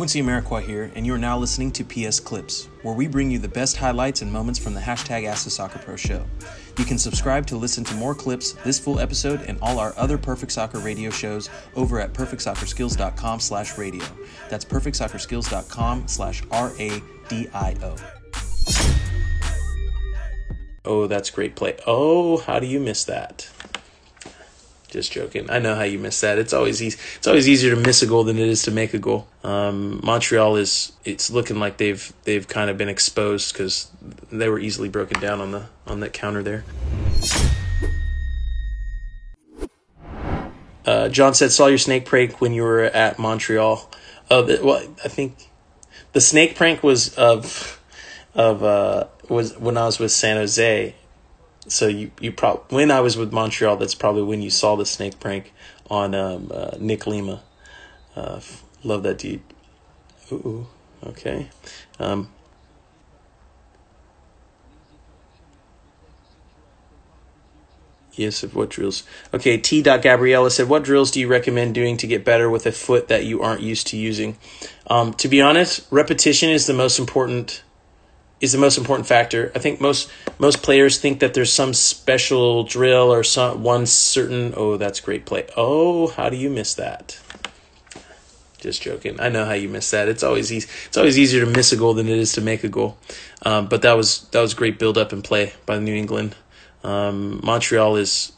Quincy Amarikwa here, and you are now listening to PS Clips, where we bring you the best highlights and moments from the hashtag Ask the Soccer Pro show. You can subscribe to listen to more clips, this full episode, and all our other Perfect Soccer radio shows over at perfectsoccerskills.com slash radio. That's perfectsoccerskills.com slash R-A-D-I-O. Oh, that's great play. Oh, how do you miss that? Just joking. I know how you miss that. It's always easy. It's always easier to miss a goal than it is to make a goal. Um, Montreal is. It's looking like they've they've kind of been exposed because they were easily broken down on the on that counter there. Uh, John said, "Saw your snake prank when you were at Montreal." Uh, well, I think the snake prank was of of uh, was when I was with San Jose so you you probably when I was with Montreal, that's probably when you saw the snake prank on um, uh, Nick Lima. Uh, love that dude. Ooh, okay. Um, Yes, of what drills? Okay, T. Gabriella said, "What drills do you recommend doing to get better with a foot that you aren't used to using?" Um, to be honest, repetition is the most important is the most important factor. I think most most players think that there's some special drill or some one certain. Oh, that's great play. Oh, how do you miss that? Just joking. I know how you miss that. It's always easy. It's always easier to miss a goal than it is to make a goal. Um, but that was that was great build up and play by New England. Um, Montreal is.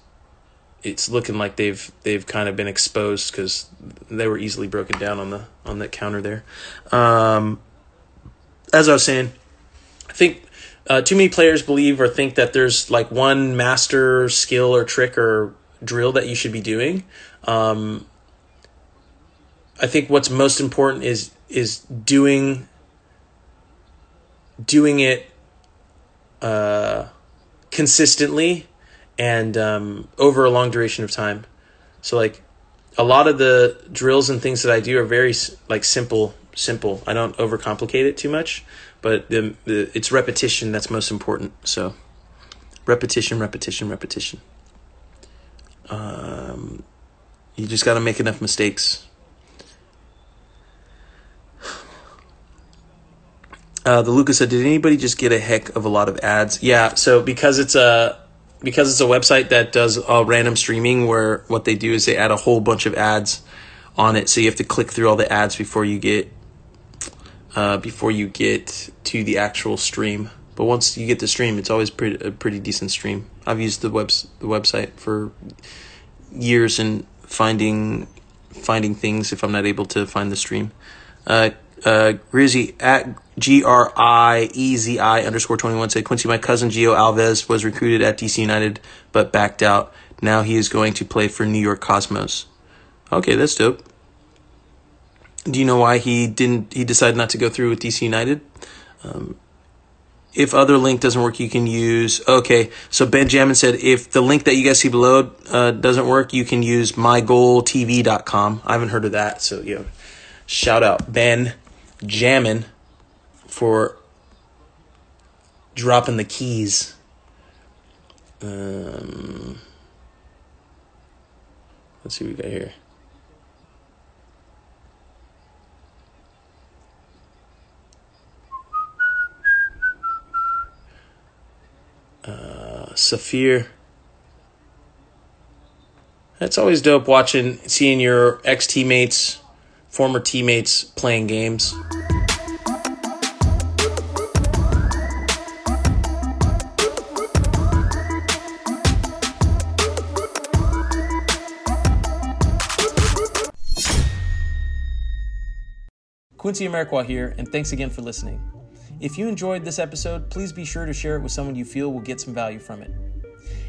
It's looking like they've they've kind of been exposed because they were easily broken down on the on that counter there. Um, as I was saying, I think uh, too many players believe or think that there's like one master skill or trick or drill that you should be doing. Um, I think what's most important is is doing doing it uh, consistently and um, over a long duration of time. So like a lot of the drills and things that I do are very like simple simple. I don't overcomplicate it too much but the, the it's repetition that's most important. So repetition, repetition, repetition. Um, you just got to make enough mistakes. Uh, the Lucas said, "Did anybody just get a heck of a lot of ads?" Yeah. So because it's a because it's a website that does uh, random streaming, where what they do is they add a whole bunch of ads on it, so you have to click through all the ads before you get uh, before you get to the actual stream. But once you get the stream, it's always pretty, a pretty decent stream. I've used the webs the website for years and finding finding things if I'm not able to find the stream. Uh, uh, Grizzy at G R I E Z I underscore twenty one said Quincy, my cousin Gio Alves was recruited at DC United but backed out. Now he is going to play for New York Cosmos. Okay, that's dope. Do you know why he didn't? He decided not to go through with DC United. Um, if other link doesn't work, you can use. Okay, so Benjamin said if the link that you guys see below uh, doesn't work, you can use mygoaltv.com. I haven't heard of that, so yeah. Shout out Ben Jammin for dropping the keys. Um, let's see what we got here. Safir. It's always dope watching, seeing your ex teammates, former teammates playing games. Quincy Amarikwa here, and thanks again for listening. If you enjoyed this episode, please be sure to share it with someone you feel will get some value from it.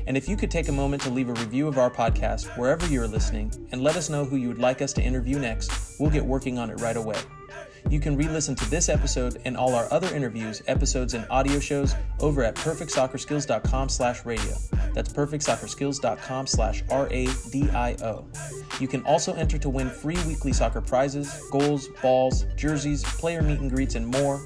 And if you could take a moment to leave a review of our podcast wherever you're listening and let us know who you would like us to interview next, we'll get working on it right away. You can re-listen to this episode and all our other interviews, episodes, and audio shows over at perfectsoccerskills.com slash radio. That's perfectsoccerskills.com slash R-A-D-I-O. You can also enter to win free weekly soccer prizes, goals, balls, jerseys, player meet and greets, and more